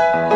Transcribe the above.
Bye.